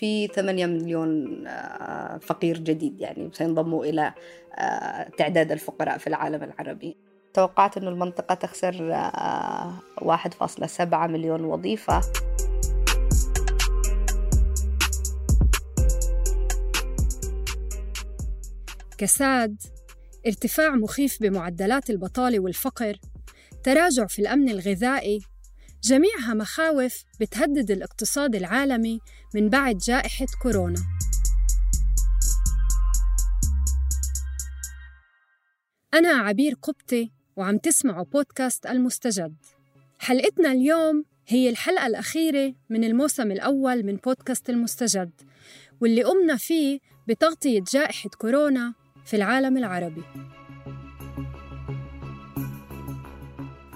في 8 مليون فقير جديد يعني سينضموا إلى تعداد الفقراء في العالم العربي. توقعت أن المنطقة تخسر 1.7 مليون وظيفة. كساد ارتفاع مخيف بمعدلات البطالة والفقر تراجع في الأمن الغذائي جميعها مخاوف بتهدد الاقتصاد العالمي من بعد جائحة كورونا. أنا عبير قبطي وعم تسمعوا بودكاست المستجد. حلقتنا اليوم هي الحلقة الأخيرة من الموسم الأول من بودكاست المستجد واللي قمنا فيه بتغطية جائحة كورونا في العالم العربي.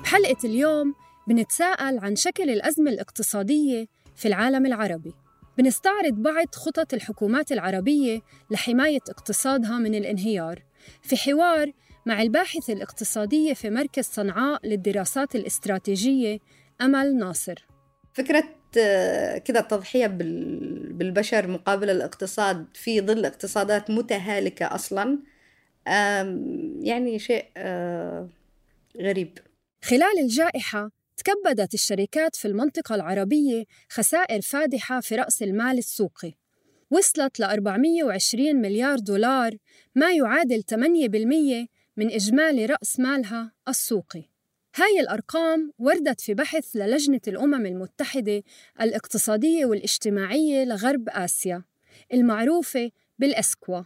بحلقة اليوم بنتساءل عن شكل الأزمة الاقتصادية في العالم العربي. بنستعرض بعض خطط الحكومات العربية لحماية اقتصادها من الانهيار. في حوار مع الباحثة الاقتصادية في مركز صنعاء للدراسات الاستراتيجية أمل ناصر. فكرة كده التضحية بالبشر مقابل الاقتصاد في ظل اقتصادات متهالكة أصلا يعني شيء غريب. خلال الجائحة تكبدت الشركات في المنطقة العربية خسائر فادحة في رأس المال السوقي. وصلت ل 420 مليار دولار ما يعادل 8% من إجمالي رأس مالها السوقي. هاي الأرقام وردت في بحث للجنة الأمم المتحدة الاقتصادية والاجتماعية لغرب آسيا المعروفة بالإسكوا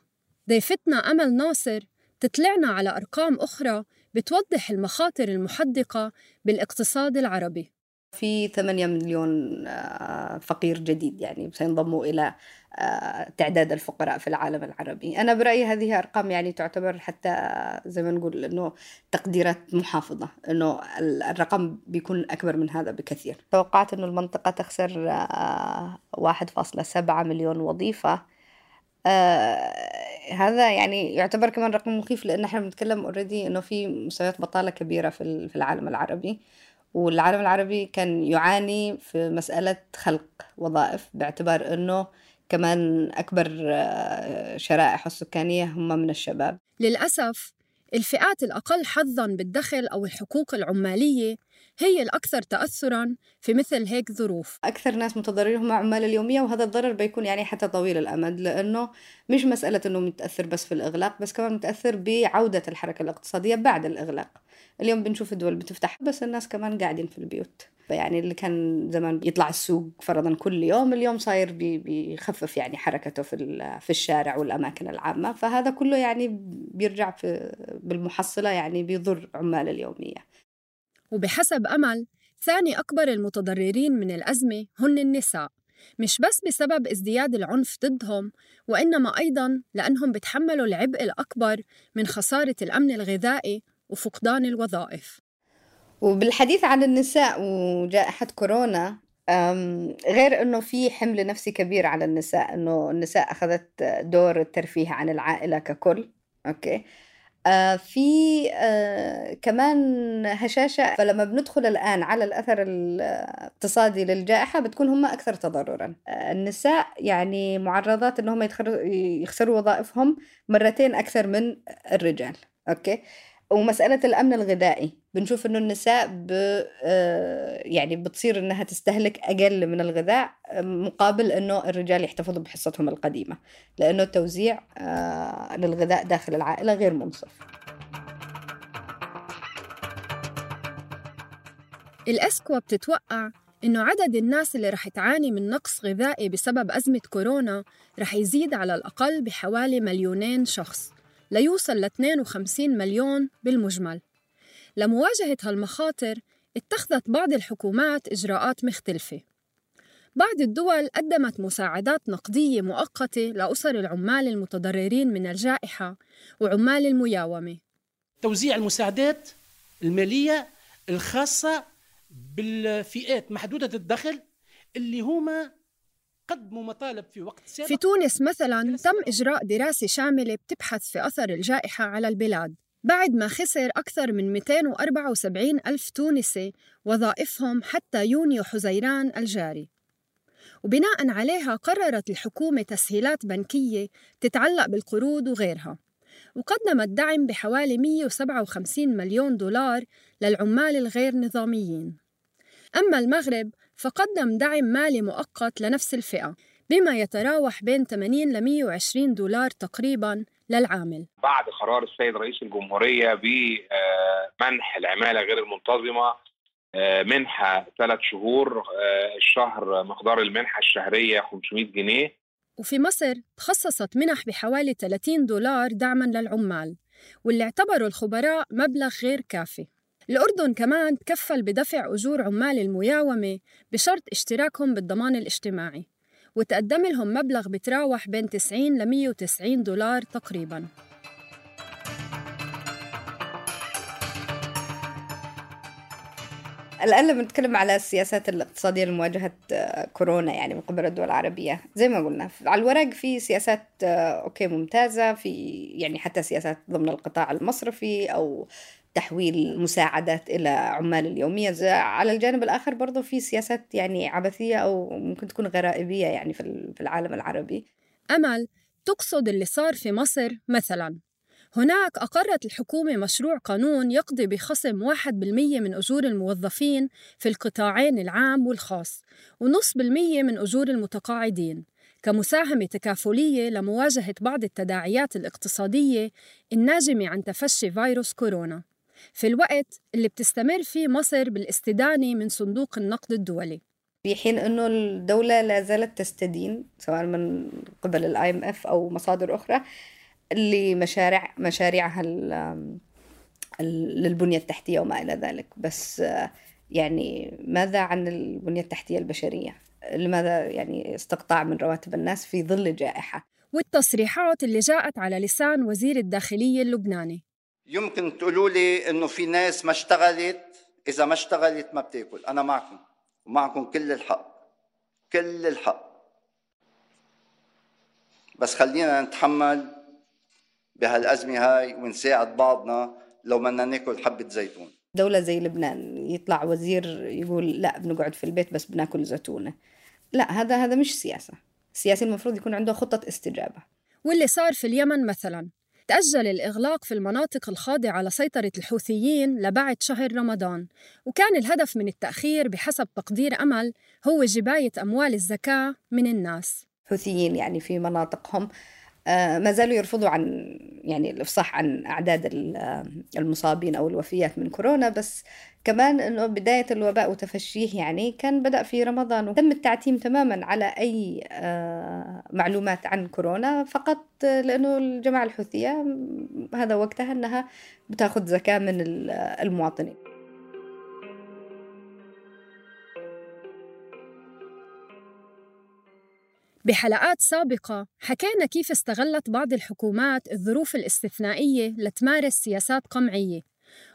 ضيفتنا أمل ناصر تطلعنا على أرقام أخرى بتوضح المخاطر المحدقة بالاقتصاد العربي. في 8 مليون فقير جديد يعني سينضموا إلى تعداد الفقراء في العالم العربي. أنا برأيي هذه أرقام يعني تعتبر حتى زي ما نقول أنه تقديرات محافظة أنه الرقم بيكون أكبر من هذا بكثير. توقعت أنه المنطقة تخسر 1.7 مليون وظيفة. آه هذا يعني يعتبر كمان رقم مخيف لأن إحنا بنتكلم اوريدي إنه في مستويات بطالة كبيرة في في العالم العربي. والعالم العربي كان يعاني في مسألة خلق وظائف باعتبار إنه كمان أكبر شرائح السكانية هم من الشباب. للأسف الفئات الأقل حظا بالدخل أو الحقوق العمالية هي الأكثر تأثراً في مثل هيك ظروف. أكثر ناس متضررين هم عمال اليومية وهذا الضرر بيكون يعني حتى طويل الأمد لأنه مش مسألة أنه متأثر بس في الإغلاق بس كمان متأثر بعودة الحركة الاقتصادية بعد الإغلاق. اليوم بنشوف الدول بتفتح بس الناس كمان قاعدين في البيوت. يعني اللي كان زمان يطلع السوق فرضا كل يوم اليوم صاير بيخفف يعني حركته في في الشارع والأماكن العامة. فهذا كله يعني بيرجع في بالمحصلة يعني بيضر عمال اليومية. وبحسب أمل ثاني أكبر المتضررين من الأزمة هن النساء. مش بس بسبب ازدياد العنف ضدهم وإنما أيضاً لأنهم بتحملوا العبء الأكبر من خسارة الأمن الغذائي وفقدان الوظائف. وبالحديث عن النساء وجائحة كورونا غير إنه في حمل نفسي كبير على النساء إنه النساء أخذت دور الترفيه عن العائلة ككل okay؟ في آه كمان هشاشة فلما بندخل الآن على الأثر الاقتصادي للجائحة بتكون هم أكثر تضررا. آه النساء يعني معرضات أنهم يخسروا وظائفهم مرتين أكثر من الرجال. أوكي؟ ومسألة الأمن الغذائي بنشوف إنه النساء ب آه، يعني بتصير إنها تستهلك أقل من الغذاء مقابل إنه الرجال يحتفظوا بحصتهم القديمة لأنه التوزيع آه، للغذاء داخل العائلة غير منصف. الأسكوا بتتوقع إنه عدد الناس اللي رح تعاني من نقص غذائي بسبب أزمة كورونا رح يزيد على الأقل بحوالي مليونين شخص. ليوصل ل 52 مليون بالمجمل. لمواجهة هالمخاطر اتخذت بعض الحكومات إجراءات مختلفة. بعض الدول قدمت مساعدات نقدية مؤقتة لأسر العمال المتضررين من الجائحة وعمال المياومة. توزيع المساعدات المالية الخاصة بالفئات محدودة الدخل اللي هما قدموا مطالب في وقت سابق. في تونس مثلا تم إجراء دراسة شاملة بتبحث في أثر الجائحة على البلاد. بعد ما خسر أكثر من 274 ألف تونسي وظائفهم حتى يونيو حزيران الجاري. وبناء عليها قررت الحكومة تسهيلات بنكية تتعلق بالقروض وغيرها. وقدمت دعم بحوالي 157 مليون دولار للعمال الغير نظاميين. أما المغرب فقدم دعم مالي مؤقت لنفس الفئة بما يتراوح بين 80 ل 120 دولار تقريبا للعامل. بعد قرار السيد رئيس الجمهورية بمنح العمالة غير المنتظمة آه، منحة ثلاث شهور آه، الشهر مقدار المنحة الشهرية 500 جنيه. وفي مصر تخصصت منح بحوالي 30 دولار دعما للعمال واللي اعتبروا الخبراء مبلغ غير كافي. الأردن كمان تكفل بدفع أجور عمال المياومة بشرط اشتراكهم بالضمان الاجتماعي وتقدم لهم مبلغ بتراوح بين 90 ل 190 دولار تقريباً. الآن لما نتكلم على السياسات الاقتصادية لمواجهة آه، كورونا يعني من قبل الدول العربية زي ما قلنا على الورق في سياسات آه، أوكي ممتازة في يعني حتى سياسات ضمن القطاع المصرفي أو تحويل مساعدات إلى عمال اليومية. على الجانب الآخر برضو في سياسات يعني عبثية أو ممكن تكون غرائبية يعني في العالم العربي. أمل تقصد اللي صار في مصر مثلاً. هناك أقرت الحكومة مشروع قانون يقضي بخصم 1% من أجور الموظفين في القطاعين العام والخاص ونص بالمية من أجور المتقاعدين. كمساهمة تكافلية لمواجهة بعض التداعيات الاقتصادية الناجمة عن تفشي فيروس كورونا. في الوقت اللي بتستمر فيه مصر بالاستدانة من صندوق النقد الدولي. في حين إنه الدولة لا زالت تستدين سواء من قبل ال IMF أو مصادر أخرى لمشاريع مشاريعها للبنية التحتية وما إلى ذلك. بس يعني ماذا عن البنية التحتية البشرية؟ لماذا يعني استقطاع من رواتب الناس في ظل الجائحة والتصريحات اللي جاءت على لسان وزير الداخلية اللبناني. يمكن تقولوا لي إنه في ناس ما اشتغلت؟ إذا ما اشتغلت ما بتاكل. أنا معكم. ومعكم كل الحق. كل الحق. بس خلينا نتحمل بهالأزمة هاي ونساعد بعضنا لو بدنا ناكل حبة زيتون. دولة زي لبنان يطلع وزير يقول لا بنقعد في البيت بس بناكل زيتونة. لا هذا هذا مش سياسة. السياسي المفروض يكون عنده خطة استجابة. واللي صار في اليمن مثلا؟ تأجل الإغلاق في المناطق الخاضعة لسيطرة الحوثيين لبعد شهر رمضان. وكان الهدف من التأخير بحسب تقدير أمل هو جباية أموال الزكاة من الناس. حوثيين يعني في مناطقهم ما زالوا يرفضوا عن يعني الإفصاح عن أعداد المصابين أو الوفيات من كورونا بس كمان إنه بداية الوباء وتفشيه يعني كان بدأ في رمضان وتم التعتيم تماما على أي آه، معلومات عن كورونا فقط لأنه الجماعة الحوثية هذا وقتها إنها بتاخذ زكاة من المواطنين. بحلقات سابقة حكينا كيف استغلت بعض الحكومات الظروف الاستثنائية لتمارس سياسات قمعية.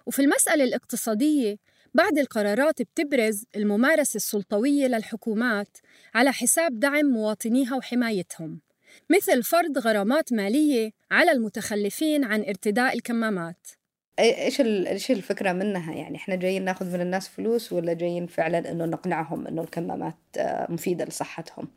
وفي المسألة الاقتصادية بعض القرارات بتبرز الممارسة السلطوية للحكومات على حساب دعم مواطنيها وحمايتهم مثل فرض غرامات مالية على المتخلفين عن ارتداء الكمامات. إيش إيش الفكرة منها؟ يعني إحنا جايين ناخذ من الناس فلوس ولا جايين فعلا إنه نقنعهم إنه الكمامات آه، مفيدة لصحتهم؟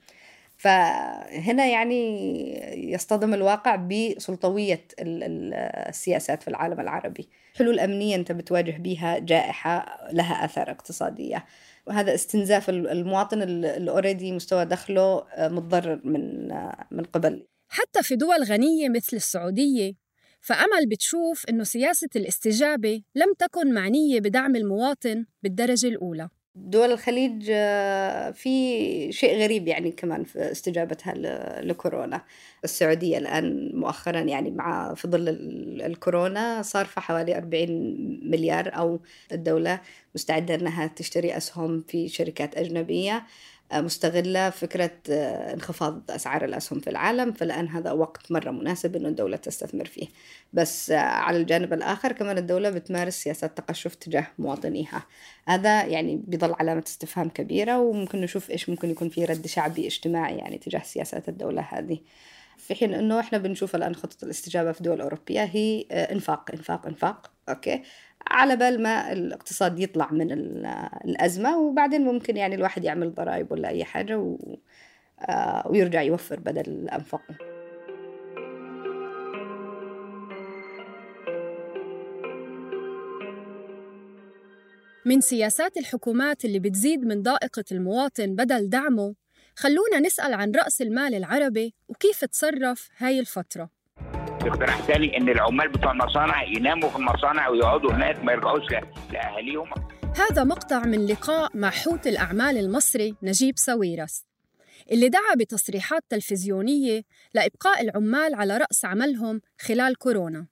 فهنا يعني يصطدم الواقع بسلطوية السياسات في العالم العربي. حلول أمنية أنت بتواجه بها جائحة لها آثار اقتصادية. وهذا استنزاف المواطن اللي اوريدي مستوى دخله متضرر من من قبل. حتى في دول غنية مثل السعودية فأمل بتشوف إنه سياسة الاستجابة لم تكن معنية بدعم المواطن بالدرجة الأولى. دول الخليج آه، في شيء غريب يعني كمان في استجابتها لكورونا. السعودية الآن مؤخرا يعني مع في ظل الكورونا صار حوالي 40 مليار أو الدولة مستعدة أنها تشتري أسهم في شركات أجنبية. مستغلة فكرة آه، انخفاض أسعار الأسهم في العالم فالآن هذا وقت مرة مناسب أنه الدولة تستثمر فيه. بس آه، على الجانب الآخر كمان الدولة بتمارس سياسات تقشف تجاه مواطنيها. هذا يعني بيظل علامة استفهام كبيرة وممكن نشوف إيش ممكن يكون في رد شعبي اجتماعي يعني تجاه سياسات الدولة هذه. في حين إنه إحنا بنشوف الآن خطط الاستجابة في دول أوروبية هي آه، إنفاق إنفاق إنفاق أوكي؟ على بال ما الاقتصاد يطلع من الأزمة وبعدين ممكن يعني الواحد يعمل ضرائب ولا أي حاجة و... آه، ويرجع يوفر بدل أنفقه. من سياسات الحكومات اللي بتزيد من ضائقة المواطن بدل دعمه خلونا نسأل عن رأس المال العربي وكيف تصرف هاي الفترة. اقتراح ثاني إن العمال بتوع المصانع يناموا في المصانع ويقعدوا هناك ما يرجعوش لأهاليهم. هذا مقطع من لقاء مع حوت الأعمال المصري نجيب ساويرس اللي دعا بتصريحات تلفزيونية لإبقاء العمال على رأس عملهم خلال كورونا.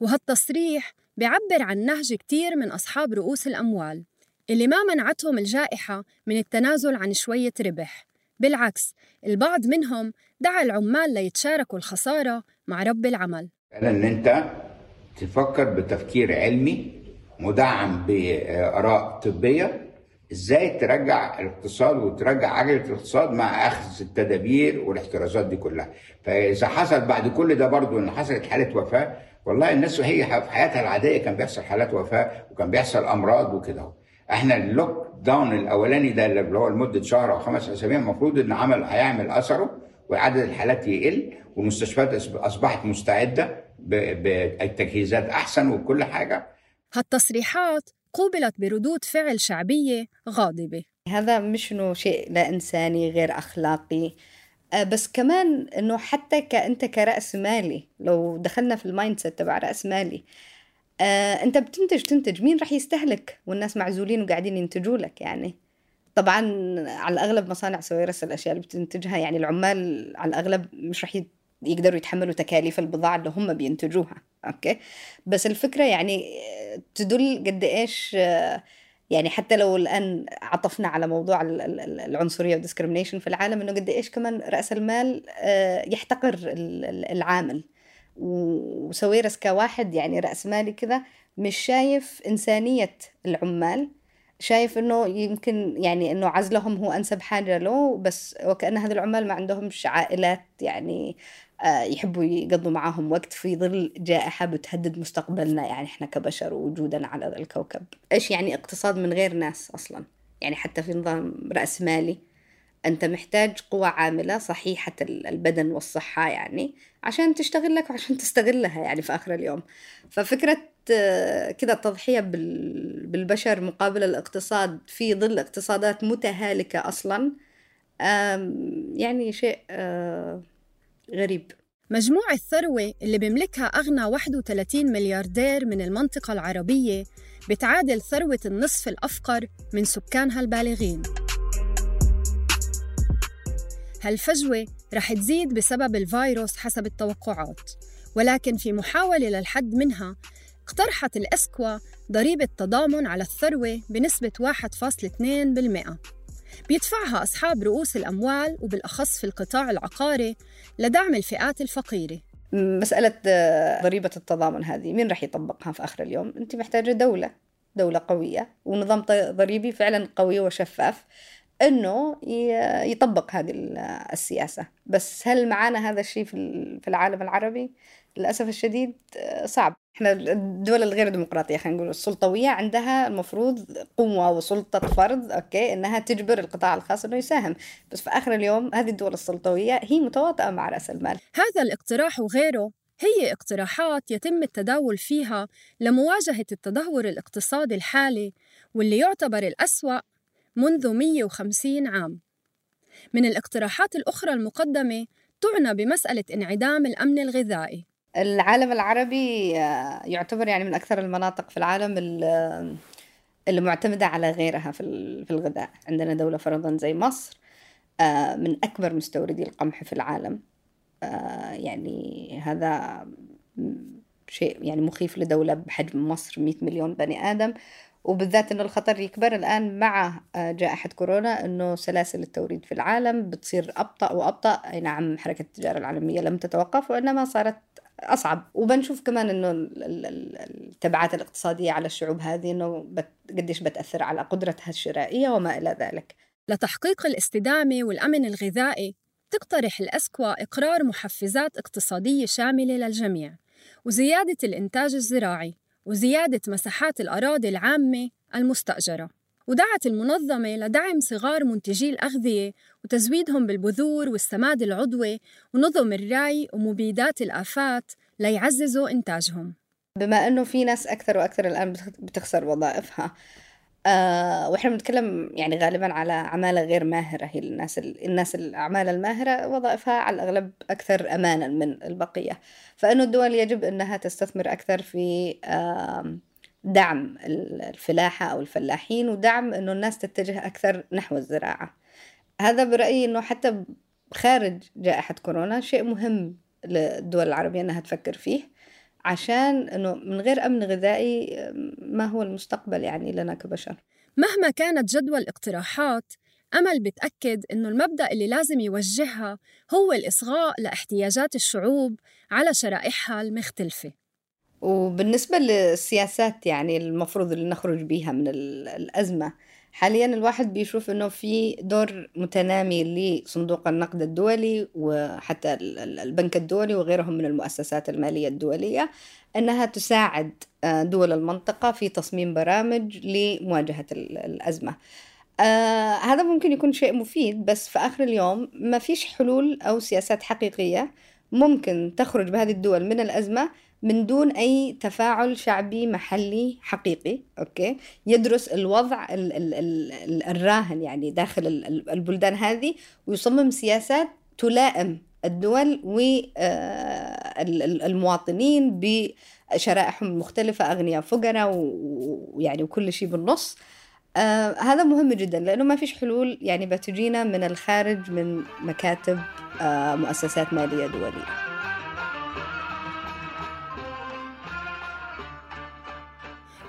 وهالتصريح بيعبر عن نهج كتير من أصحاب رؤوس الأموال اللي ما منعتهم الجائحة من التنازل عن شوية ربح. بالعكس البعض منهم دعا العمال ليتشاركوا الخسارة مع رب العمل. إن أنت تفكر بتفكير علمي مدعم بآراء طبية إزاي ترجع الاقتصاد وترجع عجلة الاقتصاد مع أخذ التدابير والاحترازات دي كلها. فإذا حصل بعد كل ده برضو إن حصلت حالة وفاة والله الناس وهي في حياتها العادية كان بيحصل حالات وفاة وكان بيحصل أمراض وكده إحنا اللوك داون الأولاني ده اللي هو لمدة شهر أو خمس أسابيع المفروض إن عمل هيعمل أثره. وعدد الحالات يقل والمستشفيات أصبحت مستعدة بالتجهيزات أحسن وكل حاجة. هالتصريحات قوبلت بردود فعل شعبية غاضبة. هذا مش إنه شيء لا انساني غير أخلاقي. آه، بس كمان إنه حتى كانت كرأس مالي لو دخلنا في ال mindset تبع رأس مالي آه، أنت بتنتج تنتج مين راح يستهلك؟ والناس معزولين وقاعدين ينتجوا لك يعني. طبعا على الأغلب مصانع سويرس الأشياء اللي بتنتجها يعني العمال على الأغلب مش راح يقدروا يتحملوا تكاليف البضاعة اللي هم بينتجوها okay؟ بس الفكرة يعني تدل قد إيش يعني حتى لو الآن عطفنا على موضوع العنصرية وال discrimination في العالم إنه قد إيش كمان رأس المال آه، يحتقر العامل. وسويرس كواحد يعني رأس مالي كذا مش شايف إنسانية العمال شايف إنه يمكن يعني إنه عزلهم هو أنسب حاجة له بس وكأن هذا العمال ما عندهمش عائلات يعني آه، يحبوا يقضوا معاهم وقت في ظل جائحة بتهدد مستقبلنا يعني إحنا كبشر ووجودنا على الكوكب. إيش يعني اقتصاد من غير ناس أصلا؟ يعني حتى في نظام رأس مالي. أنت محتاج قوة عاملة صحيحة البدن والصحة يعني عشان تشتغل لك وعشان تستغلها يعني في آخر اليوم. ففكرة كذا التضحية بالبشر مقابل الاقتصاد في ظل اقتصادات متهالكة أصلا. يعني شيء آه، غريب. مجموع الثروة اللي بيملكها أغنى 31 ملياردير من المنطقة العربية بتعادل ثروة النصف الأفقر من سكانها البالغين. هالفجوة رح تزيد بسبب الفيروس حسب التوقعات ولكن في محاولة للحد منها اقترحت الأسكوا ضريبة تضامن على الثروة بنسبة 1.2% بيدفعها أصحاب رؤوس الأموال وبالأخص في القطاع العقاري لدعم الفئات الفقيرة. مسألة آه، ضريبة التضامن هذه مين رح يطبقها في آخر اليوم؟ أنت محتاجة دولة دولة قوية ونظام ضريبي فعلا قوي وشفاف إنه يطبق هذه السياسة. بس هل معانا هذا الشيء في العالم العربي؟ للأسف الشديد آه، صعب. إحنا الدول الغير ديمقراطية خلينا نقول السلطوية عندها المفروض قوة وسلطة فرض أوكي إنها تجبر القطاع الخاص إنه يساهم. بس في آخر اليوم هذه الدول السلطوية هي متواطئة مع رأس المال. هذا الاقتراح وغيره. هي اقتراحات يتم التداول فيها لمواجهة التدهور الاقتصادي الحالي واللي يعتبر الأسوأ منذ 150 عام. من الاقتراحات الأخرى المقدمة تعنى بمسألة انعدام الأمن الغذائي. العالم العربي آه، يعتبر يعني من أكثر المناطق في العالم اللي معتمدة على غيرها في الغذاء. عندنا دولة فرضا زي مصر آه، من أكبر مستوردي القمح في العالم. آه، يعني هذا شيء يعني مخيف لدولة بحجم مصر 100 مليون بني آدم. وبالذات إنه الخطر يكبر الآن مع آه، جائحة كورونا إنه سلاسل التوريد في العالم بتصير أبطأ وأبطأ. أي نعم حركة التجارة العالمية لم تتوقف وإنما صارت أصعب. وبنشوف كمان إنه التبعات الاقتصادية على الشعوب هذه إنه قديش بتأثر على قدرتها الشرائية وما إلى ذلك. لتحقيق الاستدامة والأمن الغذائي تقترح الأسكوا إقرار محفزات اقتصادية شاملة للجميع وزيادة الإنتاج الزراعي وزيادة مساحات الأراضي العامة المستأجرة. ودعت المنظمة لدعم صغار منتجي الأغذية وتزويدهم بالبذور والسماد العضوي ونظم الري ومبيدات الآفات ليعززوا إنتاجهم. بما أنه في ناس أكثر وأكثر الآن بتخسر وظائفها آه وإحنا بنتكلم يعني غالبا على عمالة غير ماهرة هي الناس الناس الأعمال الماهرة وظائفها على الأغلب أكثر أمانا من البقية. فإنه الدول يجب أنها تستثمر أكثر في آه دعم الفلاحة أو الفلاحين ودعم أنه الناس تتجه أكثر نحو الزراعة. هذا برأيي أنه حتى خارج جائحة كورونا شيء مهم للدول العربية أنها تفكر فيه عشان إنه من غير أمن غذائي ما هو المستقبل يعني لنا كبشر. مهما كانت جدوى الاقتراحات أمل بتأكد إنه المبدأ اللي لازم يوجهها هو الإصغاء لإحتياجات الشعوب على شرائحها المختلفة. وبالنسبة للسياسات يعني المفروض اللي نخرج بيها من الأزمة حاليا الواحد بيشوف إنه في دور متنامي لصندوق النقد الدولي وحتى البنك الدولي وغيرهم من المؤسسات المالية الدولية إنها تساعد آه، دول المنطقة في تصميم برامج لمواجهة الأزمة. آه هذا ممكن يكون شيء مفيد بس في آخر اليوم ما فيش حلول أو سياسات حقيقية ممكن تخرج بهذه الدول من الأزمة من دون أي تفاعل شعبي محلي حقيقي أوكي؟ يدرس الوضع ال ال ال الراهن يعني داخل البلدان هذه ويصمم سياسات تلائم الدول والمواطنين آه، بشرائحهم المختلفة أغنياء فقراء ويعني وكل شيء بالنص. آه هذا مهم جدا لأنه ما فيش حلول يعني بتجينا من الخارج من مكاتب آه مؤسسات مالية دولية.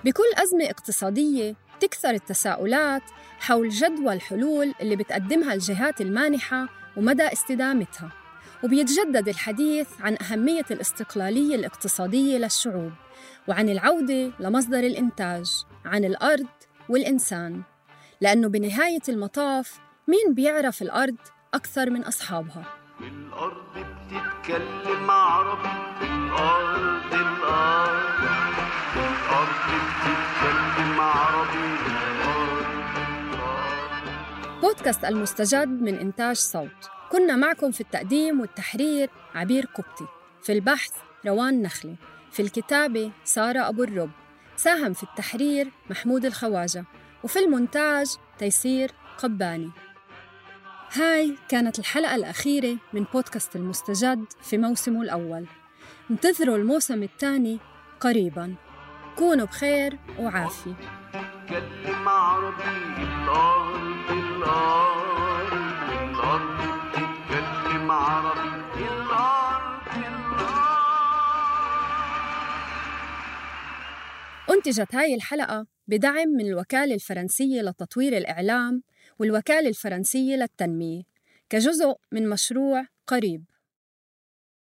بكل أزمة اقتصادية تكثر التساؤلات حول جدوى الحلول اللي بتقدمها الجهات المانحة ومدى استدامتها وبيتجدد الحديث عن أهمية الاستقلالية الاقتصادية للشعوب وعن العودة لمصدر الإنتاج عن الأرض والإنسان لأنه بنهاية المطاف مين بيعرف الأرض أكثر من أصحابها؟ الأرض بتتكلم عربي الأرض الأرض بودكاست المستجد من إنتاج صوت. كنا معكم في التقديم والتحرير عبير قبطي. في البحث روان نخلي. في الكتابة سارة أبو الرب. ساهم في التحرير محمود الخواجة. وفي المونتاج تيسير قباني. هاي كانت الحلقة الأخيرة من بودكاست المستجد في موسمه الأول. انتظروا الموسم الثاني قريباً. كونوا بخير وعافية. كلم عربي الأرض الأرض الأرض بتتكلم عربي الأرض الأرض أنتجت هاي الحلقة بدعم من الوكالة الفرنسية لتطوير الإعلام والوكالة الفرنسية للتنمية كجزء من مشروع قريب.